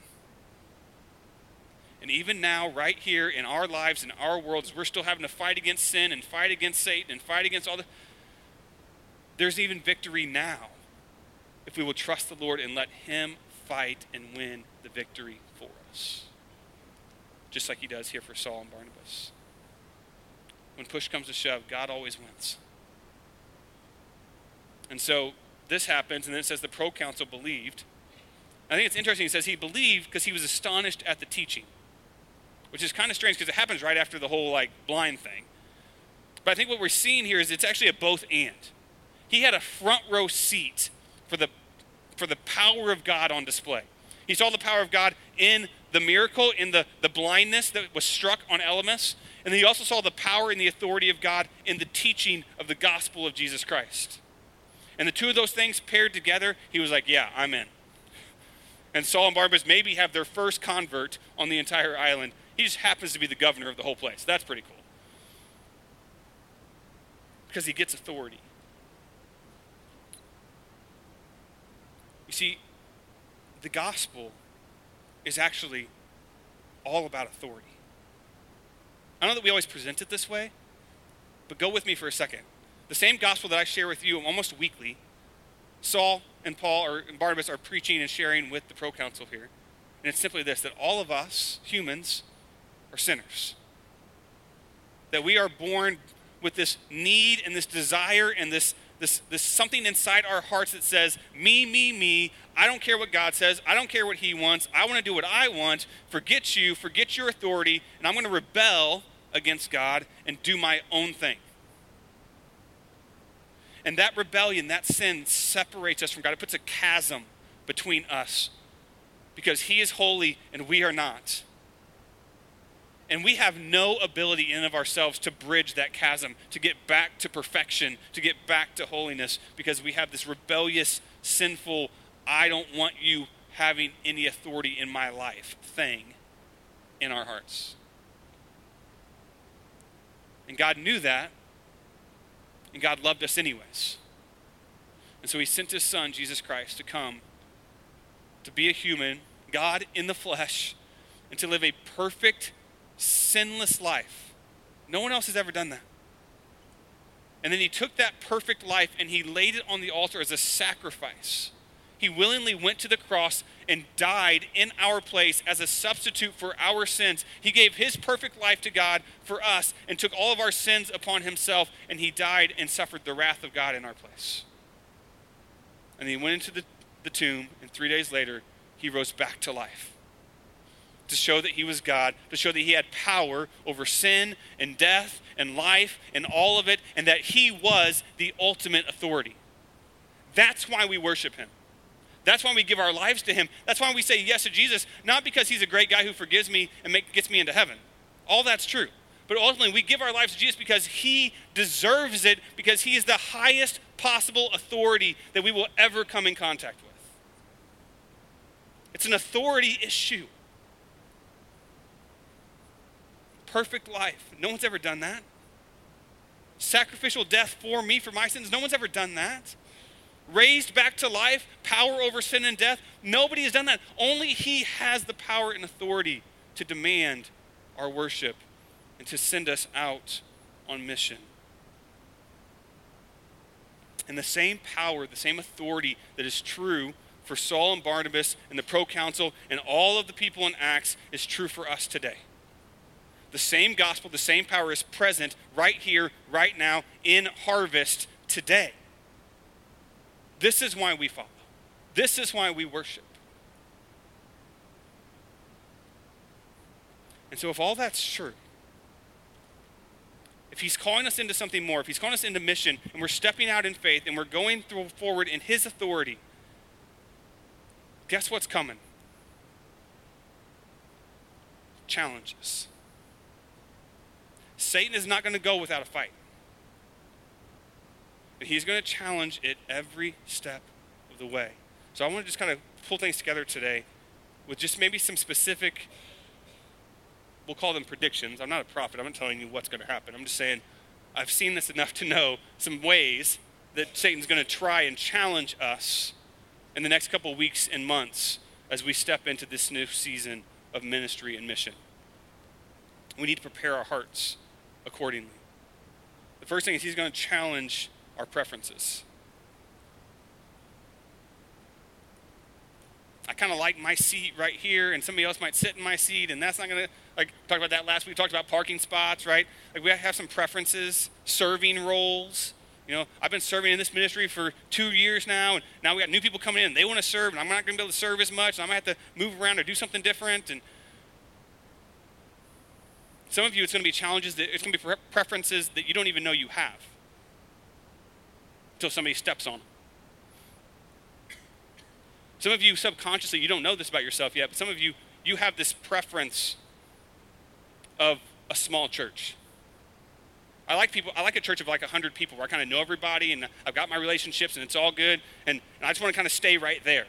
And even now, right here in our lives, in our worlds, we're still having to fight against sin and fight against Satan and fight against all the. There's even victory now if we will trust the Lord and let Him fight and win the victory for us. Just like He does here for Saul and Barnabas. When push comes to shove, God always wins. And so this happens, and then it says the proconsul believed. I think it's interesting. It says he believed because he was astonished at the teaching, which is kind of strange because it happens right after the whole like blind thing. But I think what we're seeing here is it's actually a both and. He had a front row seat for the for the power of God on display. He saw the power of God in the miracle, in the, the blindness that was struck on Elymas, and then he also saw the power and the authority of God in the teaching of the gospel of Jesus Christ. And the two of those things paired together, he was like, Yeah, I'm in. And Saul and Barnabas maybe have their first convert on the entire island. He just happens to be the governor of the whole place. That's pretty cool. Because he gets authority. You see, the gospel is actually all about authority. I know that we always present it this way, but go with me for a second. The same gospel that I share with you almost weekly, Saul and Paul or Barnabas are preaching and sharing with the proconsul here. And it's simply this that all of us, humans, are sinners. That we are born with this need and this desire and this, this, this something inside our hearts that says, me, me, me. I don't care what God says. I don't care what He wants. I want to do what I want. Forget you, forget your authority, and I'm going to rebel against God and do my own thing. And that rebellion, that sin separates us from God. It puts a chasm between us because He is holy and we are not. And we have no ability in of ourselves to bridge that chasm, to get back to perfection, to get back to holiness, because we have this rebellious, sinful, I don't want you having any authority in my life thing in our hearts. And God knew that, and God loved us anyways. And so he sent his son, Jesus Christ, to come to be a human, God in the flesh, and to live a perfect, sinless life. No one else has ever done that. And then he took that perfect life and he laid it on the altar as a sacrifice he willingly went to the cross and died in our place as a substitute for our sins. He gave his perfect life to God for us and took all of our sins upon himself, and he died and suffered the wrath of God in our place. And he went into the, the tomb, and three days later, he rose back to life to show that he was God, to show that he had power over sin and death and life and all of it, and that he was the ultimate authority. That's why we worship him. That's why we give our lives to Him. That's why we say yes to Jesus, not because He's a great guy who forgives me and make, gets me into heaven. All that's true. But ultimately, we give our lives to Jesus because He deserves it, because He is the highest possible authority that we will ever come in contact with. It's an authority issue. Perfect life. No one's ever done that. Sacrificial death for me, for my sins. No one's ever done that raised back to life, power over sin and death. Nobody has done that. Only He has the power and authority to demand our worship and to send us out on mission. And the same power, the same authority that is true for Saul and Barnabas and the proconsul and all of the people in Acts is true for us today. The same gospel, the same power is present right here, right now, in harvest today. This is why we follow. This is why we worship. And so, if all that's true, if he's calling us into something more, if he's calling us into mission, and we're stepping out in faith and we're going forward in his authority, guess what's coming? Challenges. Satan is not going to go without a fight. But he's going to challenge it every step of the way. So I want to just kind of pull things together today with just maybe some specific we'll call them predictions. I'm not a prophet. I'm not telling you what's going to happen. I'm just saying I've seen this enough to know some ways that Satan's going to try and challenge us in the next couple weeks and months as we step into this new season of ministry and mission. We need to prepare our hearts accordingly. The first thing is he's going to challenge our preferences. I kind of like my seat right here, and somebody else might sit in my seat, and that's not going to, like, talked about that last week. We talked about parking spots, right? Like, we have some preferences, serving roles. You know, I've been serving in this ministry for two years now, and now we got new people coming in. They want to serve, and I'm not going to be able to serve as much, and I might have to move around or do something different. And some of you, it's going to be challenges that it's going to be preferences that you don't even know you have until somebody steps on them. Some of you subconsciously, you don't know this about yourself yet, but some of you, you have this preference of a small church. I like people. I like a church of like hundred people where I kind of know everybody and I've got my relationships and it's all good, and, and I just want to kind of stay right there.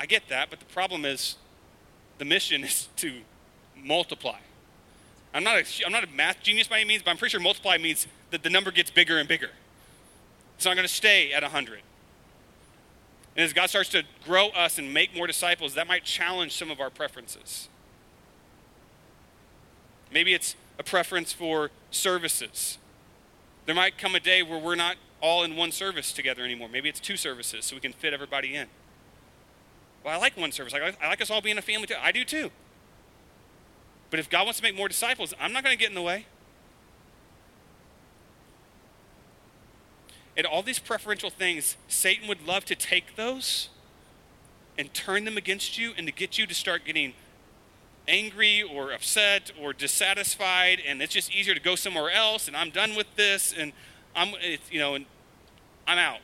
I get that, but the problem is, the mission *laughs* is to multiply. I'm not a, I'm not a math genius by any means, but I'm pretty sure multiply means that the number gets bigger and bigger. It's not going to stay at 100. And as God starts to grow us and make more disciples, that might challenge some of our preferences. Maybe it's a preference for services. There might come a day where we're not all in one service together anymore. Maybe it's two services so we can fit everybody in. Well, I like one service. I like, I like us all being a family too. I do too. But if God wants to make more disciples, I'm not going to get in the way. And all these preferential things, Satan would love to take those and turn them against you and to get you to start getting angry or upset or dissatisfied and it's just easier to go somewhere else and I'm done with this and I'm you know and I'm out.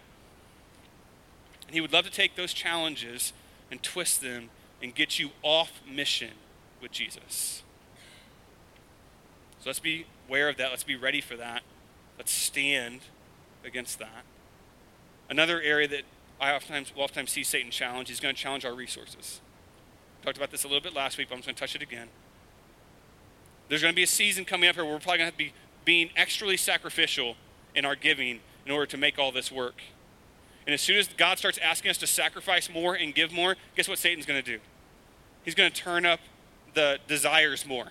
And he would love to take those challenges and twist them and get you off mission with Jesus. So let's be aware of that. Let's be ready for that. Let's stand against that. Another area that I oftentimes, oftentimes see Satan challenge, he's going to challenge our resources. Talked about this a little bit last week, but I'm just going to touch it again. There's going to be a season coming up here where we're probably going to have to be being extremely sacrificial in our giving in order to make all this work. And as soon as God starts asking us to sacrifice more and give more, guess what Satan's going to do? He's going to turn up the desires more,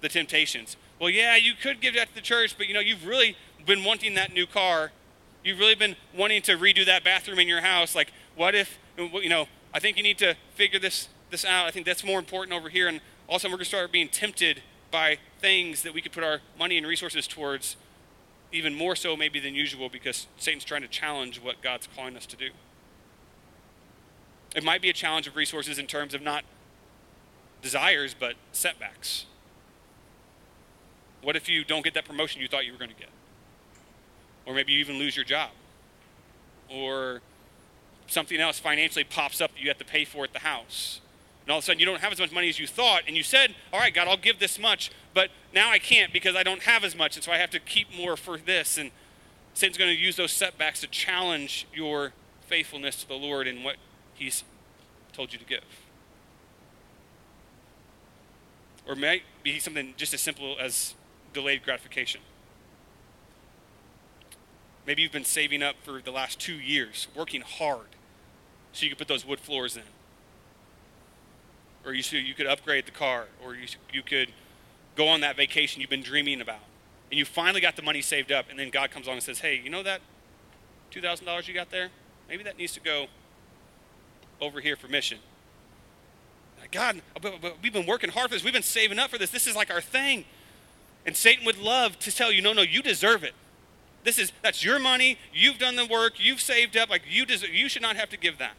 the temptations. Well, yeah, you could give that to the church, but you know, you've really been wanting that new car. You've really been wanting to redo that bathroom in your house. Like, what if, you know, I think you need to figure this, this out. I think that's more important over here. And also, we're going to start being tempted by things that we could put our money and resources towards, even more so maybe than usual, because Satan's trying to challenge what God's calling us to do. It might be a challenge of resources in terms of not desires, but setbacks. What if you don't get that promotion you thought you were going to get? Or maybe you even lose your job. Or something else financially pops up that you have to pay for at the house. And all of a sudden you don't have as much money as you thought. And you said, All right, God, I'll give this much, but now I can't because I don't have as much. And so I have to keep more for this. And Satan's going to use those setbacks to challenge your faithfulness to the Lord and what He's told you to give. Or may be something just as simple as delayed gratification. Maybe you've been saving up for the last two years, working hard, so you could put those wood floors in. Or you, you could upgrade the car, or you, you could go on that vacation you've been dreaming about. And you finally got the money saved up, and then God comes along and says, Hey, you know that $2,000 you got there? Maybe that needs to go over here for mission. God, we've been working hard for this. We've been saving up for this. This is like our thing. And Satan would love to tell you, no, no, you deserve it. This is that's your money. You've done the work. You've saved up. Like you deserve, you should not have to give that.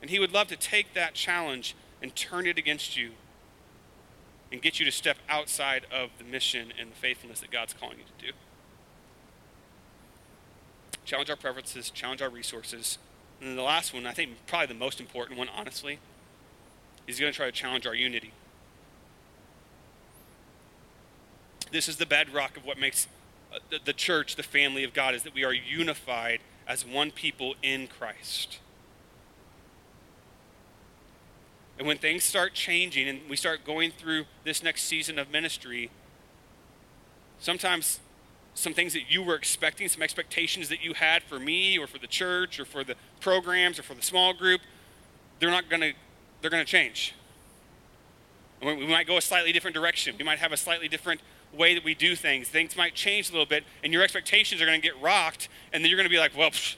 And he would love to take that challenge and turn it against you and get you to step outside of the mission and the faithfulness that God's calling you to do. Challenge our preferences, challenge our resources. And then the last one, I think probably the most important one, honestly, is going to try to challenge our unity. This is the bedrock of what makes uh, the church the family of God, is that we are unified as one people in Christ. And when things start changing and we start going through this next season of ministry, sometimes some things that you were expecting, some expectations that you had for me or for the church or for the programs or for the small group, they're not going to they're going to change. We might go a slightly different direction. We might have a slightly different way that we do things. Things might change a little bit, and your expectations are going to get rocked, and then you're going to be like, well, psh,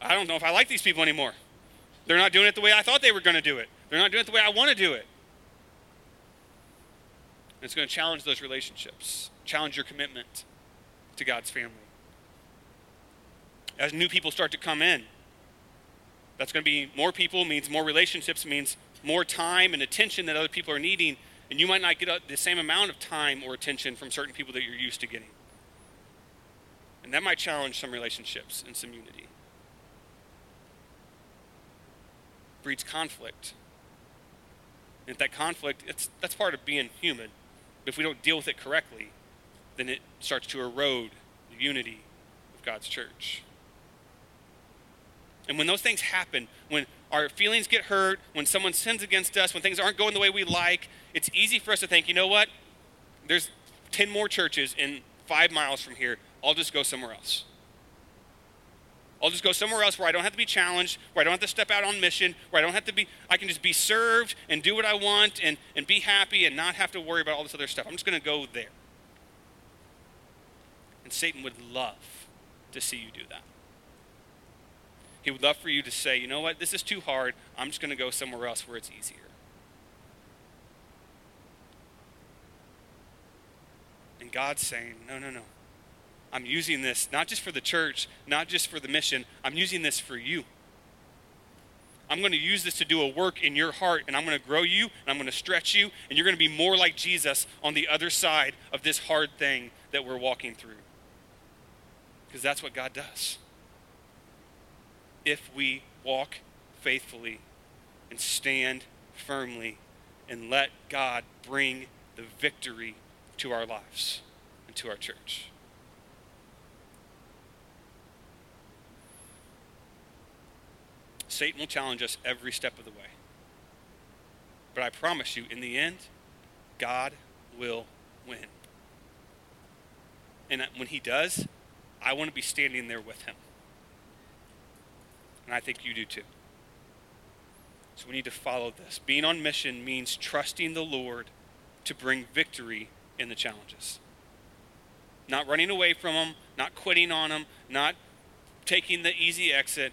I don't know if I like these people anymore. They're not doing it the way I thought they were going to do it. They're not doing it the way I want to do it. And it's going to challenge those relationships, challenge your commitment to God's family. As new people start to come in, that's going to be more people, means more relationships, means more time and attention that other people are needing. And you might not get uh, the same amount of time or attention from certain people that you're used to getting. And that might challenge some relationships and some unity. Breeds conflict. And if that conflict, it's, that's part of being human. But if we don't deal with it correctly, then it starts to erode the unity of God's church. And when those things happen, when our feelings get hurt, when someone sins against us, when things aren't going the way we like, it's easy for us to think, you know what? There's 10 more churches in five miles from here. I'll just go somewhere else. I'll just go somewhere else where I don't have to be challenged, where I don't have to step out on mission, where I don't have to be, I can just be served and do what I want and, and be happy and not have to worry about all this other stuff. I'm just going to go there. And Satan would love to see you do that. He would love for you to say, you know what, this is too hard. I'm just going to go somewhere else where it's easier. And God's saying, no, no, no. I'm using this not just for the church, not just for the mission, I'm using this for you. I'm going to use this to do a work in your heart, and I'm going to grow you, and I'm going to stretch you, and you're going to be more like Jesus on the other side of this hard thing that we're walking through. Because that's what God does if we walk faithfully and stand firmly and let God bring the victory to our lives and to our church. Satan will challenge us every step of the way. But I promise you, in the end, God will win. And when he does, I want to be standing there with him. And I think you do too. So we need to follow this. Being on mission means trusting the Lord to bring victory in the challenges. Not running away from them, not quitting on them, not taking the easy exit,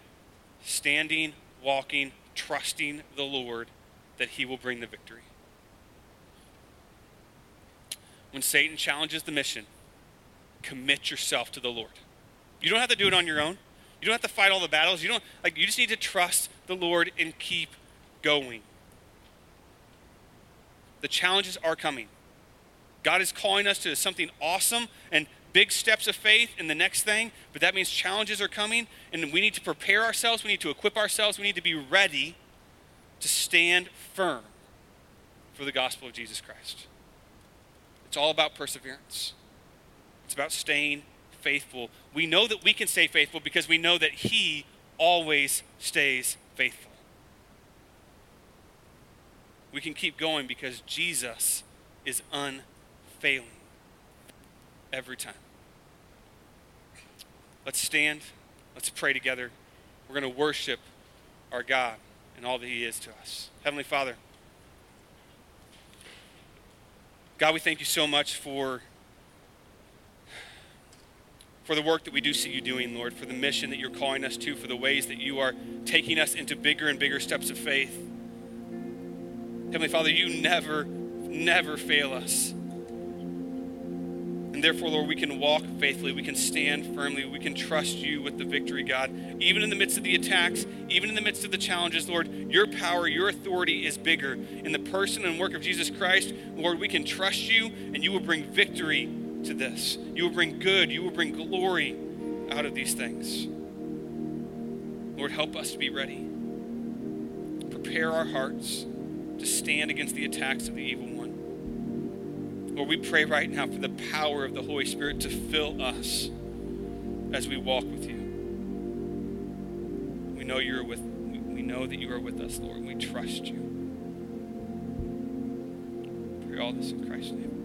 standing, walking, trusting the Lord that He will bring the victory. When Satan challenges the mission, commit yourself to the Lord. You don't have to do it on your own. You don't have to fight all the battles. You don't like you just need to trust the Lord and keep going. The challenges are coming. God is calling us to something awesome and big steps of faith in the next thing, but that means challenges are coming and we need to prepare ourselves, we need to equip ourselves, we need to be ready to stand firm for the gospel of Jesus Christ. It's all about perseverance. It's about staying faithful. We know that we can stay faithful because we know that He always stays faithful. We can keep going because Jesus is unfailing every time. Let's stand. Let's pray together. We're going to worship our God and all that He is to us. Heavenly Father, God, we thank you so much for for the work that we do see you doing, Lord, for the mission that you're calling us to, for the ways that you are taking us into bigger and bigger steps of faith. Heavenly Father, you never, never fail us. And therefore, Lord, we can walk faithfully. We can stand firmly. We can trust you with the victory, God. Even in the midst of the attacks, even in the midst of the challenges, Lord, your power, your authority is bigger. In the person and work of Jesus Christ, Lord, we can trust you and you will bring victory to this. You will bring good. You will bring glory out of these things. Lord, help us to be ready. Prepare our hearts to stand against the attacks of the evil one. Lord, we pray right now for the power of the Holy Spirit to fill us as we walk with you. We know you're with we know that you are with us, Lord, and we trust you. Pray all this in Christ's name.